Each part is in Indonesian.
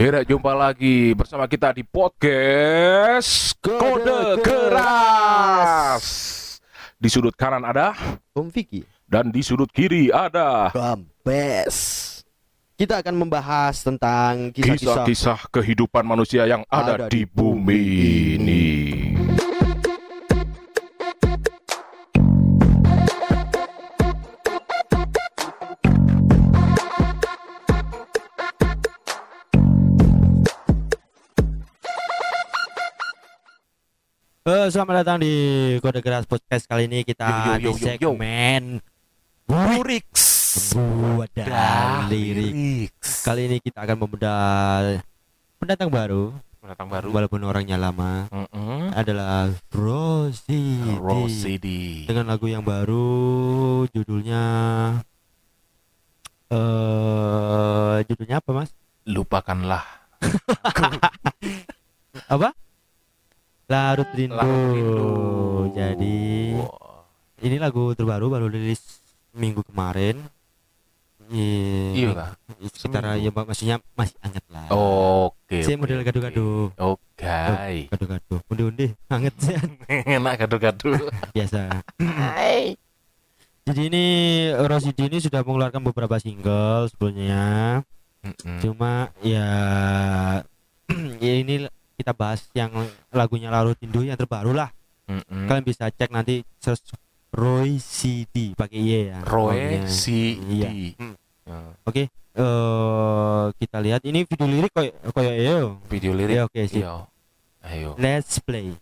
Hera jumpa lagi bersama kita di podcast Kode, Keras. Di sudut kanan ada Om Vicky dan di sudut kiri ada Gambes Kita akan membahas tentang kisah-kisah kehidupan manusia yang ada, Ada di di bumi bumi ini. Eh, Selamat datang di Kode Keras Podcast Kali ini kita Yo, yo, yo, di segmen. Bedah Lirik Kali ini kita akan membedah pendatang baru Pendatang baru. Walaupun orangnya lama Mm-mm. Adalah Rosidi Rosidi. Dengan lagu yang baru Judulnya eh Judulnya apa mas? Lupakanlah. Apa? Larut Rindu. Larut rindu. Jadi Wah. ini lagu terbaru baru rilis minggu kemarin. Iya? Secara ya maksudnya masih anget lah. Oke. Saya oke, model oke. gado-gado. Oke. Gado-gado. Undi-undi anget sih Enak gado-gado. biasa. Jadi ini Rosidi ini sudah mengeluarkan beberapa single sebelumnya. Mm-mm. Cuma ya ya ini kita bahas yang lagunya Larut Rindu yang terbaru lah. Mm-mm. kalian bisa cek nanti search Roy CD pakai Y ya. Roy Pokoknya. C D. Iya. Ya, Oke. eh kita lihat ini video lirik kayak kayak yo. Video lirik. Ya oke sih. Iya. Ayo. Let's play.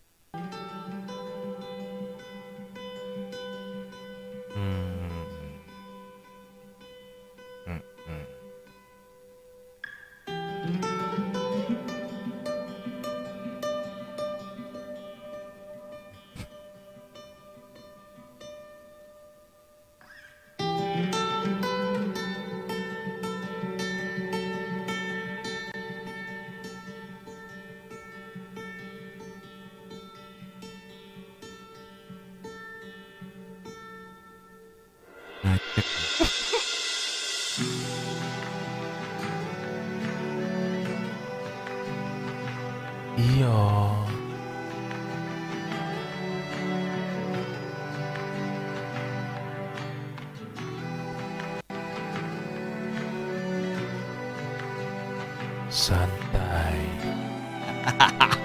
Iya. Santai.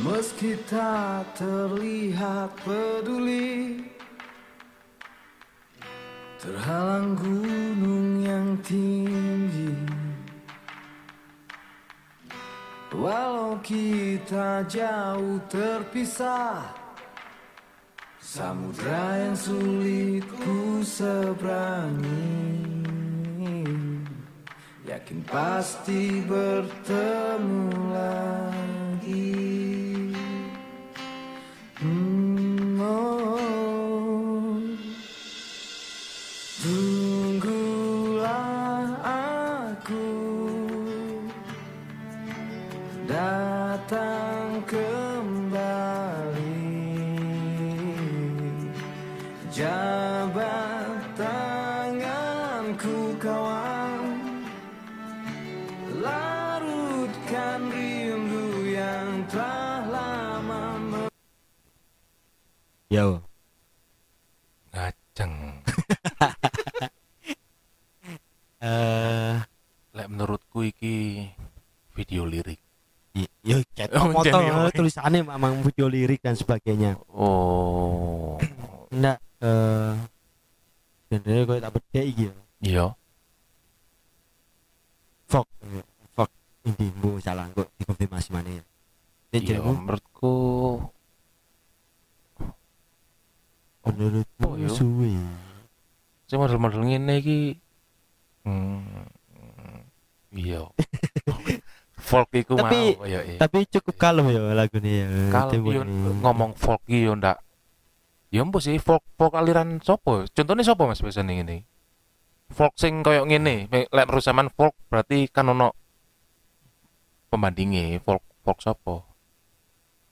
Meski tak terlihat peduli jauh terpisah. Samudra yang sulit ku seberangi. Yakin pasti bertemu lagi tulisannya memang video lirik dan sebagainya. Oh. Enggak eh genre gue tak beda iki ya. Iya. Fok. Fok. Ini bu salah kok dikonfirmasi mana ya. Ini Iya, menurutku menurutmu Oh, yo. suwe. sing model-model ngene iki hmm, iya. folk iku Tapi- mau ya iya. Tapi cukup kalem ya lagu ini ya. Kalau Timbul yo ini. ngomong folk yo ndak Ya empo sih folk folk aliran sopo? Contohnya sopo Mas biasanya ngene? Folk sing koyo ngene, lek menurut sampean folk berarti kan ono pembandinge folk folk sopo?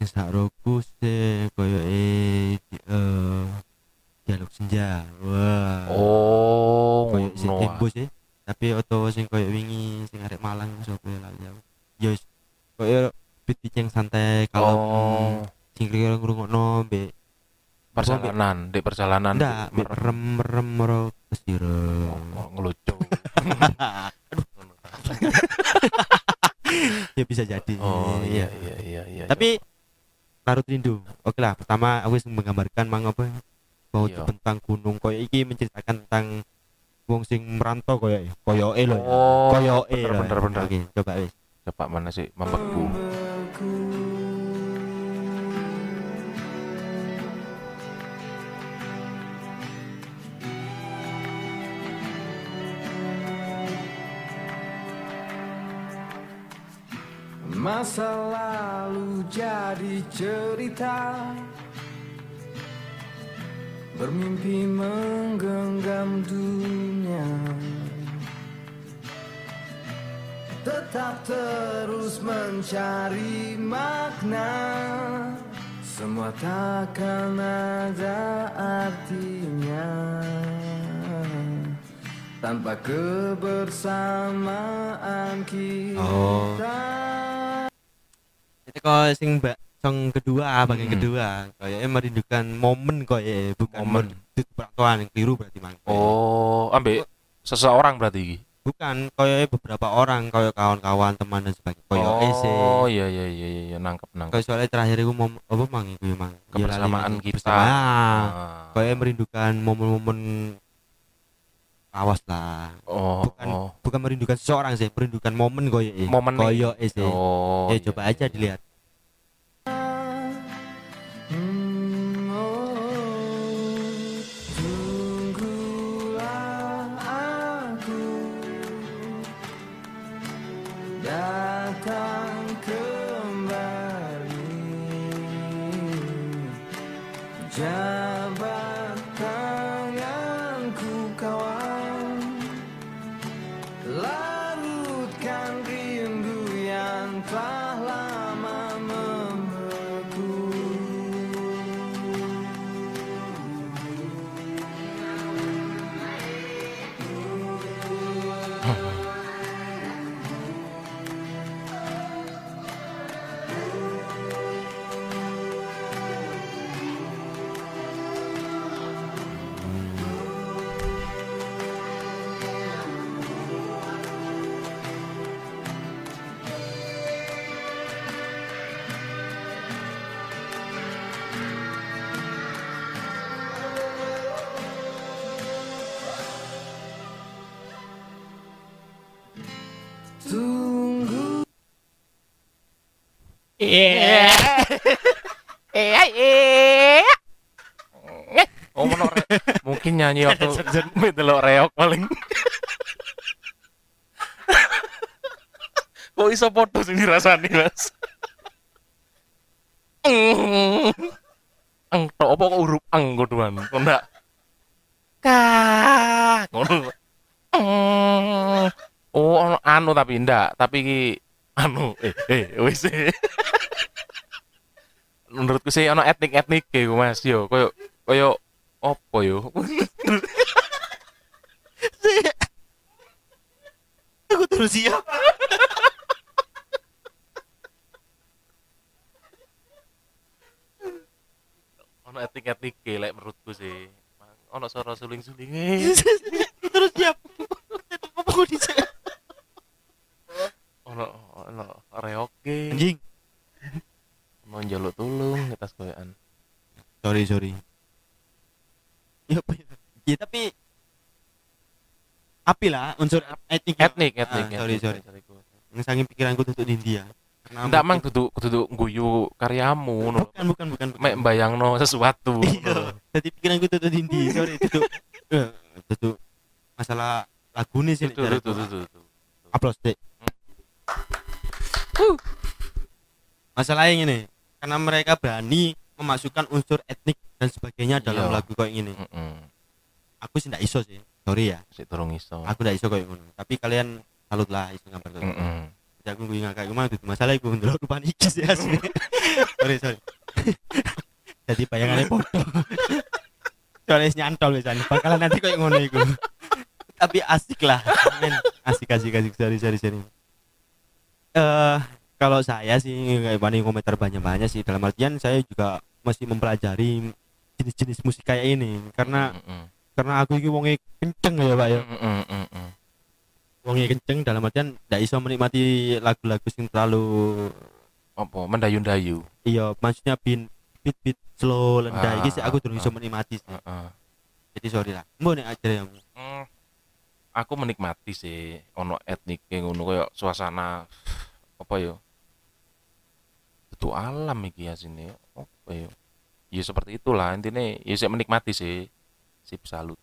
Sak roku se koyo eh di- eh senja wah Oh, koyo sing ngono. tempo sih tapi oto sing koyo wingi sing arek Malang sapa ya lali aku ya wis, koyo yang santai kalau Oh, sing kira ngrungokno mbek perjalanan, di perjalanan. ndak merem. merem merem Oh, ngelucu. ya bisa jadi Oh, iya iya iya iya. tapi larut rindu oke lah pertama aku menggambarkan mang apa bahwa Iya. tentang gunung koyo iki menceritakan tentang wong sing merantau koyo koyo e lho ya. Oh, koyo e bener, bener, bener. oke coba wis Coba mana sih membeku. Masa lalu jadi cerita. Bermimpi menggenggam dunia. Tetap terus mencari makna. Semua takkan ada artinya. Tanpa kebersamaan kita. Oh. Itu kok sing mbak song kedua bagian Hmm. kedua kayaknya merindukan momen koyo bukan Momen. peraturan yang keliru berarti mang Oh, ambek seseorang berarti bukan koyo beberapa orang koyo kawan-kawan teman dan sebagainya koyo oh, ese iya iya iya iya, iya nangkep nangkep. koyo soalnya terakhir itu mau apa mang itu mang Ya, Kebersamaan kita. Ah. kayak merindukan momen-momen awas lah Oh, bukan oh. bukan merindukan seseorang sih merindukan momen koyo eh. Momen koyo eh sih Oh. ya iya, coba aja iya. dilihat Oh, mono re- mungkin nyanyi waktu delok reok paling. Kok iso podo sing dirasani, Mas? Eng. Eng tok apa kok huruf eng kuduan? Kok ndak? Ka. Ngono. Oh, anu tapi ndak, tapi anu eh eh wis. Menurutku sih ono etnik-etnik iku Mas yo, koyo koyo opo yo? aku terus siap ono etnik-etnik lek menurutku sih. Ono suara suling-suling. terus siap apa kok di ono ono reoke. anjing Ono njaluk tulung kita koyokan. Sorry sorry ya apa ya ya tapi api lah unsur etnik Etnik, etnik, Ah, sorry, sorry. etnik. ngesangin pikiranku tuh di India Ndak mang duduk duduk guyu karyamu bukan bukan bukan, bukan. Mek bayangno sesuatu. iya jadi pikiranku tuh di India sorry itu eh, itu masalah lagu nih sih Tuh, tuh, tuh, tuh, tuh, tuh. upload deh masalahnya ini karena mereka berani memasukkan unsur etnik dan sebagainya dalam Iya. lagu kayak gini. Heeh. aku sih ndak iso sih sorry ya. Sik durung iso. aku ndak iso kayak ngono. Tapi kalian salut lah iso gambar ngono Heeh. Jadi aku gue kayak gimana tuh masalah iku ndelok rupan iki sih asli. Sorry sorry. Jadi bayangannya foto soalnya nyantol biasanya bakalan nanti kayak ngono iku. Tapi asik lah. Asik asik asik. Sorry sorry sorry. Eh kalau saya sih kayak paling komentar banyak banyak sih dalam artian saya juga masih mempelajari jenis-jenis musik kayak ini karena Mm-mm. karena aku iki wonge kenceng ya pak ya Mm-mm, mm-mm. wonge kenceng dalam artian ndak iso menikmati lagu-lagu sing terlalu apa mendayu-dayu iya maksudnya bin beat beat slow lendah Ah, sih aku durung iso ah. menikmati sih Heeh. jadi sorry lah mbok nek ajar yang Hmm, aku menikmati sih ono etnik ngono koyo suasana apa yo? Itu alam iki ya sini apa yo? Ya seperti itulah intinya ya saya menikmati sih sip salut.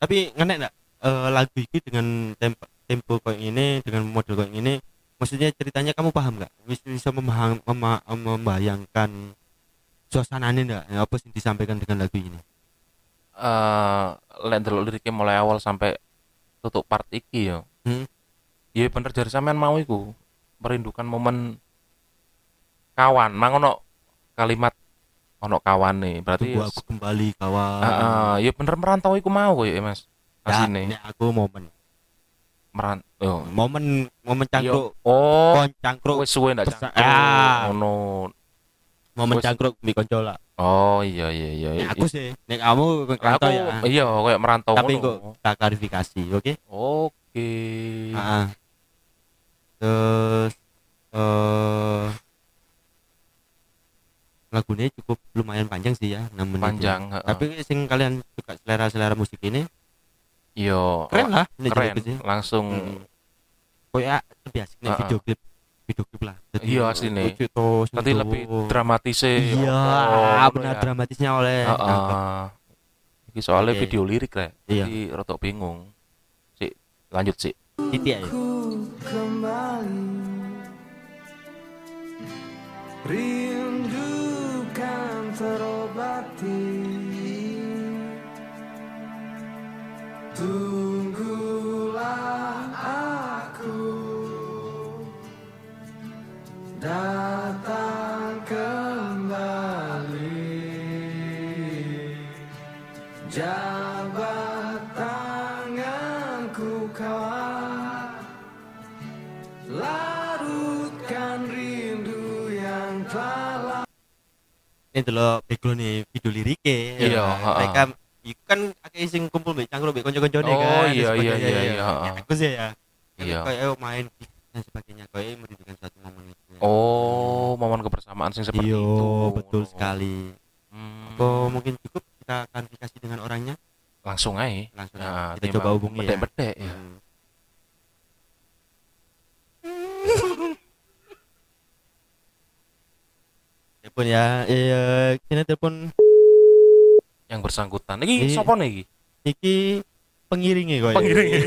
Tapi ngenek ndak eh, lagu itu dengan tempo tempo kayak ini dengan model kayak ini maksudnya ceritanya kamu paham nggak? Bisa bisa memaham, mema- membayangkan suasananya ndak? Ya, apa sih disampaikan dengan lagu ini? Eh ndelok liriknya mulai awal sampai tutup part iki yo. Hmm. ya bener dari sampean mau iku merindukan momen kawan. Mang ono kalimat ono kawan nih berarti tunggu aku kembali kawan. Ah, ah, ya bener merantau iku mau kok ya mas ya, asine. nek aku momen. Meran oh momen momen cangkruk. Iya. oh kon cangkruk wis suwe ndak cangkruk. Ah. ngono momen wis- cangkruk mi konco lah oh iya iya iya. Nek aku sih nek kamu merantau ya. iya kayak merantau tapi kok tak klarifikasi oke? Oke. Ah. Terus eh lagunya cukup lumayan panjang sih ya 6 menit panjang ya. heeh. tapi sing kalian suka selera selera musik ini iya keren lah ini keren sih langsung Hmm. kayak lebih asik nih ah. video klip video klip lah Jadi, Iya, lucu tuh, nanti lebih dramatis sih iya Oh, benar ya. dramatisnya oleh Heeh. Iki soalnya Oke. video lirik rek. Iya. Jadi rotok bingung. Sik, lanjut sih. Titik aja Ku kembali. Rindu kan terobati. Tunggulah aku. Datang ini dulu background nih video liriknya Iya, ya. ha-ha. mereka itu kan akeh sing kumpul mbek cangkruk mbek kanca-kancane Oh, kan dan iya, iya, iya, ya. iya. Ya, bagus ya ya Iya. kayak main dan sebagainya kayak merindukan suatu momen itu ya. Oh, momen kebersamaan sing seperti iya itu. betul sekali Hmm. apa mungkin cukup kita klarifikasi dengan orangnya Langsung aja. langsung Nah, kita coba hubungi ya bedek ya. Hmm. Telepon ya iya kini telepon Yang bersangkutan. Iki Iya. sopo nih iki? iki pengiringnya kok Pengiringnya.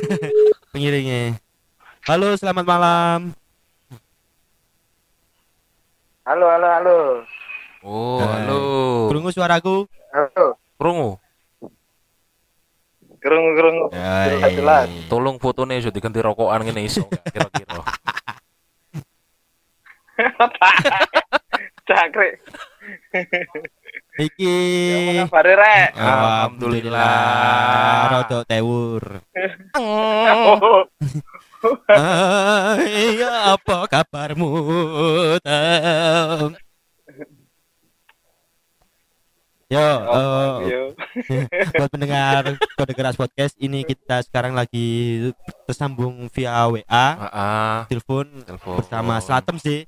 pengiringnya halo selamat malam Halo, halo, halo. Oh, Hai. halo. Krungu suaraku Halo. Krungu. Kerungu, kerungu. Jelas, jelas. Tolong fotonya sudah diganti rokokan ngene iso kira-kira. iki Apa kabar, Rek? Alhamdulillah. rodok tewur Oh, Hai, apa kabarmu? Yo, eh, Yo. buat pendengar kode keras podcast ini kita sekarang lagi tersambung via WA, telepon Telepon. bersama Slatem sih.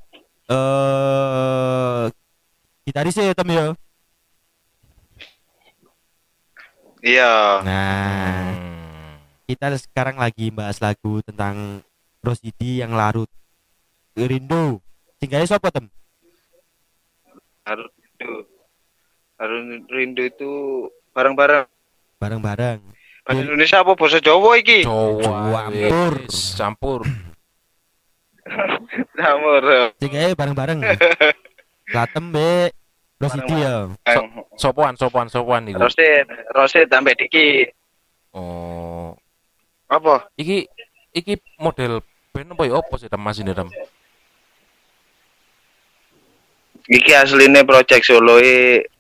Eh gitaris ya Tem ya. Iya. Nah, Hmm. kita sekarang lagi bahas lagu tentang Rosidi yang larut rindu. Singgahnya siapa Tem? Harus rindu. Harus rindu itu bareng-bareng. Bareng-bareng. Bahasa Indonesia apa bahasa Jawa iki? Jawa Campur. campur. Campur. Singgahnya bareng-bareng. Slatem be Rosidi ya. Sopoan, sopoan, sopoan iku. Rosid, Rosid sampai Diki. Oh. Apa? Iki iki model band apa ya apa sih Dem, Mas ini Dem? Iki aslinya project solo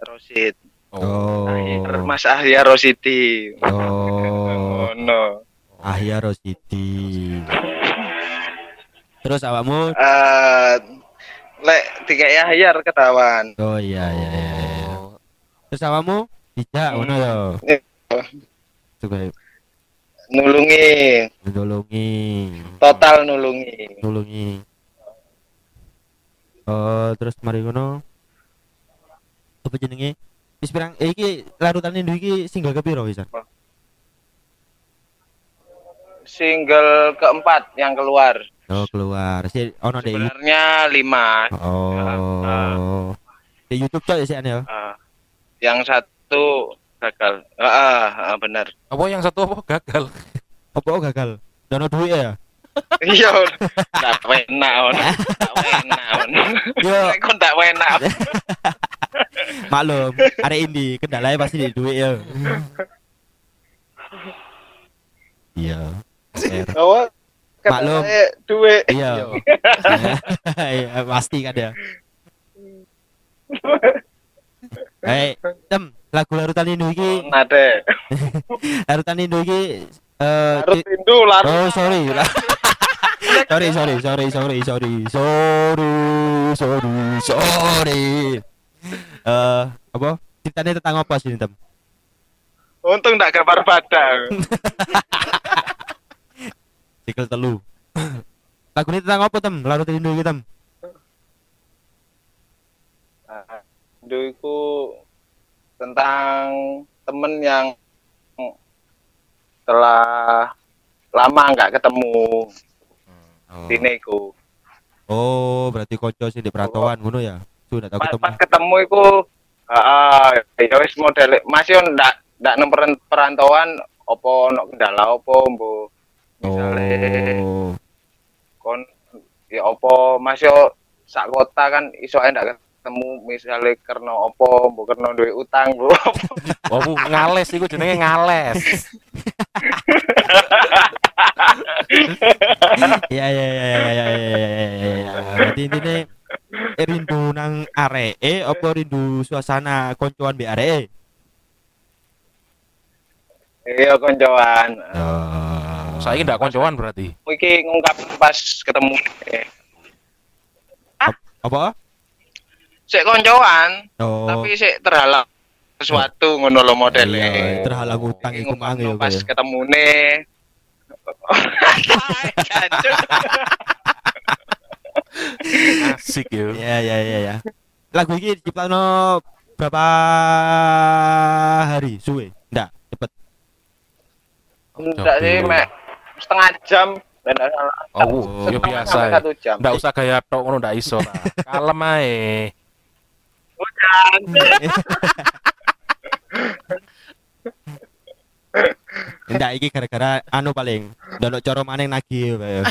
Rosid. Oh. Akhir Mas Ahya Rosidi. Oh. Oh no. Ahya Rosidi. Terus awakmu? Eh lek tiga Ahya ketahuan. Oh iya iya iya. iya. Oh. Terus awakmu? Dijak ngono ya. Iya. Juga Nulungi, nulungi. total nulungi. nulungi. Oh, terus mari ngono. Apa jenenge? Wis pirang eh, iki larutan Indo iki single kepiro wisan? Single keempat yang keluar. Oh, keluar. Si ono deh. Sebenarnya lima. Oh. Di YouTube cok ya sih ya. Yang satu gagal. Ah, ah, ah, benar. Apa yang satu apa gagal? Apa oh, gagal? Dono duit ya? Iya, tak enak on. Tak enak on. Yo, tak enak. maklum, ada ini kendalanya pasti di duit ya. Iya. Fair. Maklum. duit. Iya. Iya, pasti kan ya. Hei, tem, lagu larutan Indo iki, Nade. larutan Indo iki eh Harus ci- Indo larut. Oh, sorry. sorry, sorry, sorry, sorry, sorry, sorry, sorry, sorry. Eh, apa? Ceritanya tentang apa sih, Tem? Untung tak gambar badan. Sikel telu. Lagu ini tentang apa, Tem? Larutan Indo iki, Tem? Indo itu tentang temen yang telah lama nggak ketemu sini ku. Oh, berarti konco sih di perantauan ngono ya. Sudah Pas, ketemu. pas ketemu iku ah ya wis model masih ndak ndak nang peran- perantauan opo ono kendala opo mbo misalnya. Oh. Kon ya opo masih sak kota kan iso enak ketemu misalnya karena opo bu karena duit utang bu opo ngales itu jenenge ngales. Ya ya ya ya ya ya ya, ya, ya, ya. ini intinya eh, rindu nang aree opo rindu suasana koncoan bi iya koncoan. Oh. Saiki ndak koncoan berarti. iki ngungkap pas ketemu eh, apa? sik koncoan Oh. tapi sik terhalang sesuatu ngono lo modele Iya, terhalang utang iku mang ya. pas ya. ketemune. Asik yo. Iya iya iya ya. Lagu iki diciptakno berapa hari suwe? Ndak, cepet. enggak sih mek setengah jam dan eh, oh, yo iya, biasa. Enggak ya. usah gaya tok ngono ndak iso. Kalem ae. Hujan. Ndak iki gara-gara anu paling ndelok cara maning nagi ya. ya.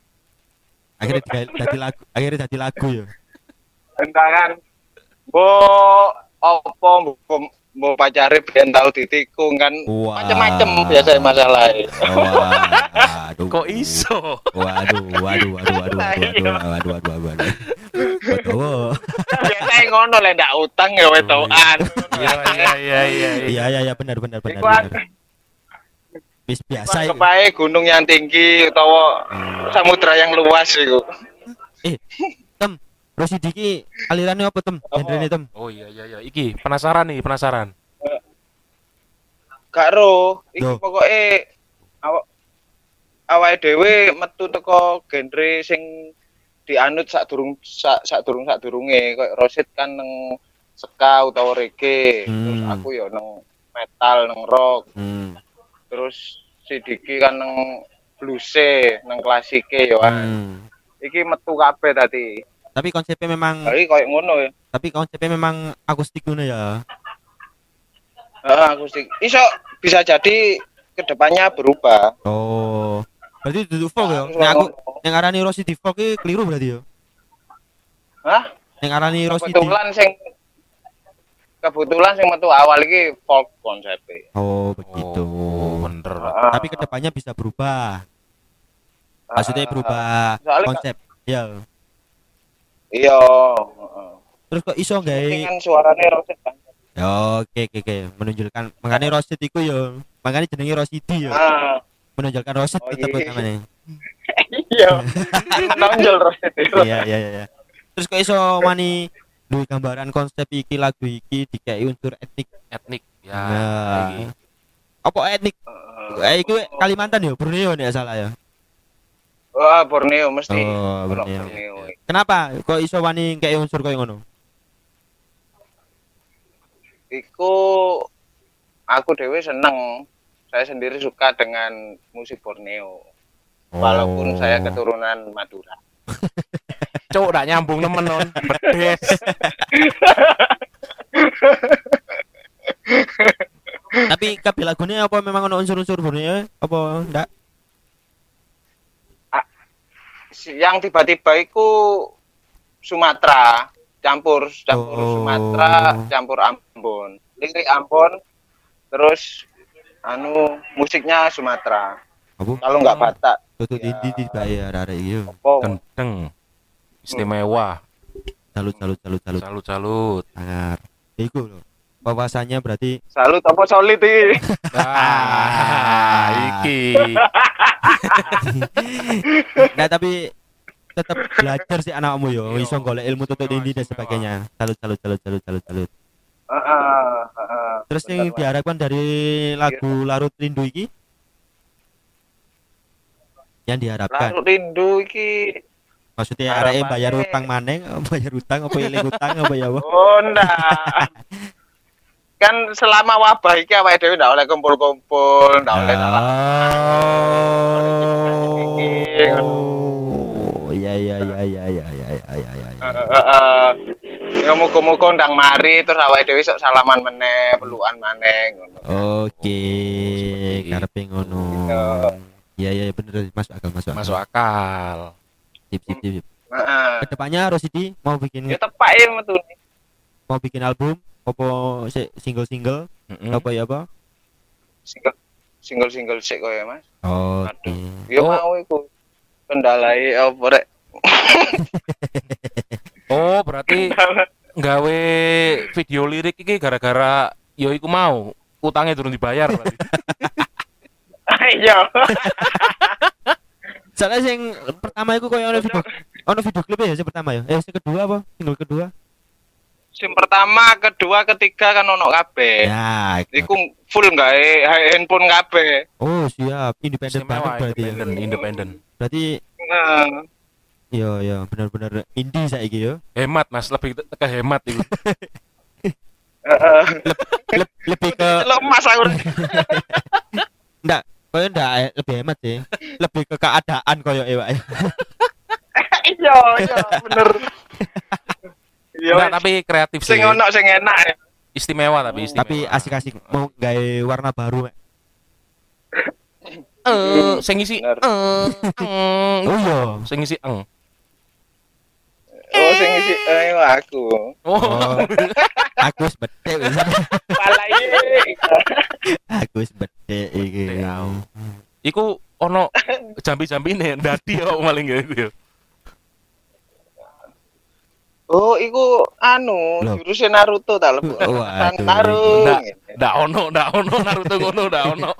akhirnya jadi lagu, akhirnya jadi lagu ya. Entangan. Bo opo mbok bo pacare ben tau ditikung kan. Wah. macem-macem biasa masalah waduh. Kok iso? waduh waduh waduh waduh waduh waduh waduh waduh waduh waduh waduh. Biasa ngono lah ndak utang ya wetokan Iya iya iya iya. iya. iya iya iya benar benar benar benar. Bis biasa iku kepae gunung yang tinggi utawa samudra yang luas iku. Eh tem Rosidi ki alirannya apa tem Apa? genre tem Oh iya iya iya. Iki penasaran nih, penasaran. gak ro iki Yo. pokoke awak awake dhewe metu teko genre sing dianut sak durung sak sak durung sak durunge koyo Rosid kan neng ska utawa reggae terus Hmm. aku ya neng metal neng rock hmm. terus si Diki kan neng bluese neng klasike ya kan hmm. iki metu kabeh tadi tapi konsepnya memang jadi koyo ngono ya. Tapi konsepnya memang akustik ngono ya. Heeh, akustik. Iso bisa jadi ke depannya berubah. Oh. Berarti duduk folk ya? Yang aku ngomong, yang arani Rosidi folk ki keliru berarti ya? Hah? yang arani Rosidi kebetulan sing kebetulan sing metu awal iki folk konsepnya. Oh begitu. Oh, bener. Ah, tapi ke depannya bisa berubah. Ah, maksudnya ah, berubah Soalnya konsep. ya iya terus kok iso Penting gawe kan suaranya Roset kan oke oke oke menunjukkan makanya Rosid iku yo makanya jenenge Rosidi yo Ah, menunjukkan Rosid Oh, tetep iya. namanya iya. Menonjol Rosid itu. iya iya iya terus kok iso wani duwe gambaran konsep iki lagu iki dikai unsur etnik etnik ya Nah. apa etnik Heeh. eh iku Kalimantan yo Borneo nek salah ya Wah, Borneo mesti. Oh, Ono Borneo. Kenapa kok iso wani kayak unsur koyo ngono Iku aku dewe seneng. Saya sendiri suka dengan musik Borneo. Walaupun Oh. saya keturunan Madura. cuk ndak nyambung nemen non bedes tapi kabeh lagune apa memang ono unsur-unsur Borneo apa ndak Si- Yang tiba-tiba iku Sumatera campur campur Oh. Sumatera campur Ambon. Lirik Ambon terus anu musiknya Sumatera. Kalau nggak Batak, tutup Ya. di dibayar yo oh, gendeng istimewa salut salut salut salut salut salut sangar iku lho wawasannya berarti salut apa solid iki? ah iki. Nah tapi tetap belajar sih anakmu yo. Iso golek ilmu tutup ini dan sebagainya. Salut salut salut salut salut salut. Terus yang diharapkan dari lagu larut rindu iki? Yang diharapkan. Larut rindu iki. Maksudnya arek bayar utang maneng bayar utang apa eling utang apa ya apa Oh ndak. kan selama wabah iki awake dhewe ndak oleh kumpul-kumpul, ndak oleh Oh, iya iya iya iya iya iya iya iya iya. iya. Heeh. Ya muga-muga ndang mari terus awake dhewe sok salaman meneh, pelukan maneh ngono. Oke, karepe ngono. Iya iya bener masuk akal masuk akal. masuk akal Sip sip sip. sip. Heeh. Ke depannya Rosidi mau bikin Ya tepak ya metu. mau bikin album apa single single Mm-mm. apa ya apa? Single single-single sik kok ya, Mas. Oke. Ya Oh. mau iku. Kendalai apa rek? oh berarti nggawe video lirik iki gara-gara yo iku mau utangnya turun dibayar berarti. Ayo. Soalnya yang pertama itu koyo ono video ono video klip ya yang pertama ya. Eh yang kedua apa? Single kedua? Sing pertama, kedua, ketiga kan ono kabeh. Ya. Iku full gawe handphone kabeh. Oh siap, independen banget berarti ya. independen independen Berarti Heeh. iya iya benar-benar indie saiki ya. hemat mas lebih ke hemat itu lebih ke Delok Mas aku. enggak, koyo enggak eh, lebih hemat sih. Lebih ke keadaan koyo Pak. Iya, iya, bener. Iya, Enggak, tapi kreatif sih sing ono sing enak. ya. istimewa tapi istimewa Tapi asik-asik mau gawe warna baru. Mek. eh sing Bener. eh. Oh iya. sing ngisi eng Oh, sing isi eh aku. oh Oh. Aku wis. Palai. Aku wis bedek iki. Iku ono jambi-jambine ndadi kok maling ya Oh, iku anu, jurusnya Naruto tak lebu. Naruto. ndak ono ndak ono Naruto ngono ndak ono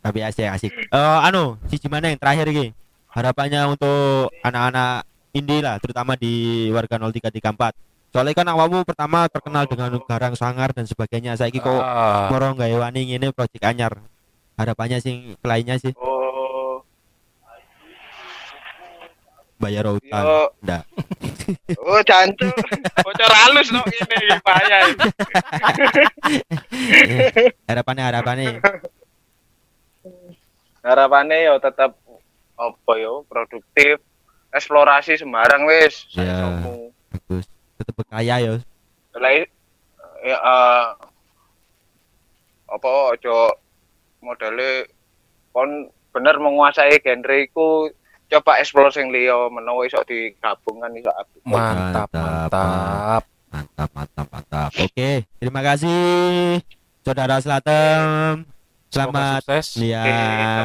Tapi asik asik. Eh anu, siji mana yang terakhir iki? Harapannya untuk anak-anak indie lah, terutama di warga 0334. Soalnya kan awalmu pertama terkenal dengan garang sangar dan sebagainya. Saiki kok Ah, moro gawe wani ngene project anyar. Harapannya sing lainnya sih Oh, bayar utang. Yo. Ndak. oh jancu. Bocor halus no ini ini. harapannya harapannya Harapannya yo tetap apa yo produktif, eksplorasi sembarang wis. Ya. Bagus. Tetep kaya ya. Lah i- ya eh, apa ojo modele kon bener menguasai genre iku coba explore sing liya menawa iso digabungkan iso apik. mantap Mantap. mantap Mantap, mantap, mantap. Oke, terima kasih Saudara Selatan. Selamat sukses. ya. Oke,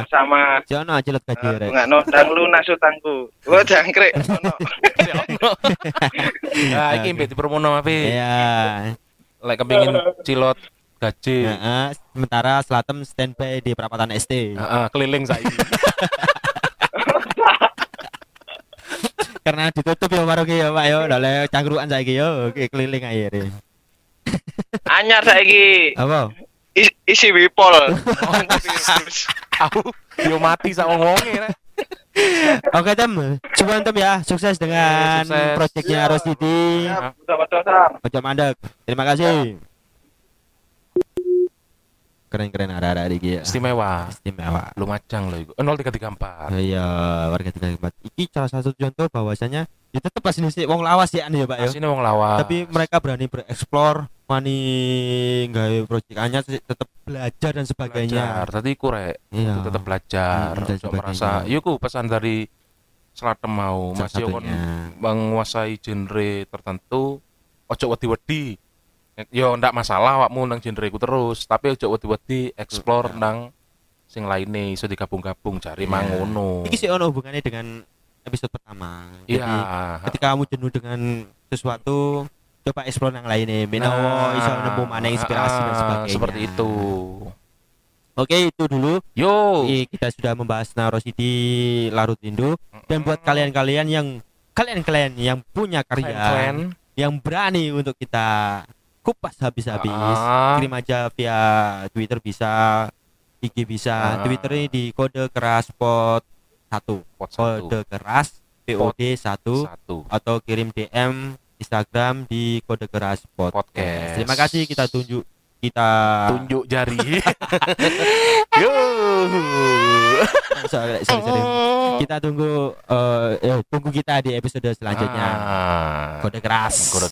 sama Si ono cilet gaji rek. nggak nodang lunas utangku. Wah jangkrik. Nah, iki mbek dipromono Afi. Iya. Lek kepengin cilot gaji. Heeh, sementara Slatem standby di perapatan ST. Heeh, keliling saiki. Karena ditutup ya warung ya Pak yo, ndale cangkruan saiki yo, oke keliling re. Anyar saiki Apa? Is- isi wipol. Aku yo mati sak wong-wonge. Oke tem, cuman tem ya, sukses dengan proyeknya. Ya, Sam. Ojo mandek. Terima kasih. Keren-keren ada-ada iki ya. Istimewa. Istimewa. Lumajang loh. Eh, 0334. Iya, warga tiga tempat. Iki salah satu contoh bahwasanya ya tetap pas ini sih wong lawas ya ya Pak ya. Asine wong lawas. Tapi mereka berani bereksplor, wani gawe anyar sih, tetap belajar dan sebagainya. belajar. Tadi ku rek Iya. tetap belajar. Hmm, dan merasa, yuk pesan dari Selatem mau Salah Mas yo kon menguasai genre tertentu ojo wedi-wedi. Yo ndak masalah awakmu nang genre ku terus, tapi ojo wedi-wedi explore nang sing lainnya iso digabung-gabung cari Iya. mangono. Iki sih ono hubungannya dengan episode pertama. Iya. ketika kamu jenuh dengan sesuatu coba explore yang lainnya menowo iso nemu mana inspirasi dan ah, sebagainya Seperti itu. oke itu dulu Yo. Jadi, kita sudah membahas Narosidi Larut Rindu dan buat kalian-kalian yang kalian-kalian yang punya karya Keren. yang berani untuk kita kupas habis-habis Ah. kirim aja via Twitter bisa IG bisa Ah. Twitter ini di kode keras pot satu Pot kode keras POD satu atau kirim DM Instagram di kode keras podcast. Podcast. Terima kasih kita tunjuk kita Tunjuk jari. Yo. sorry, sorry, sorry. kita tunggu eh, eh, tunggu kita di episode selanjutnya. Ah. Kode keras. Kode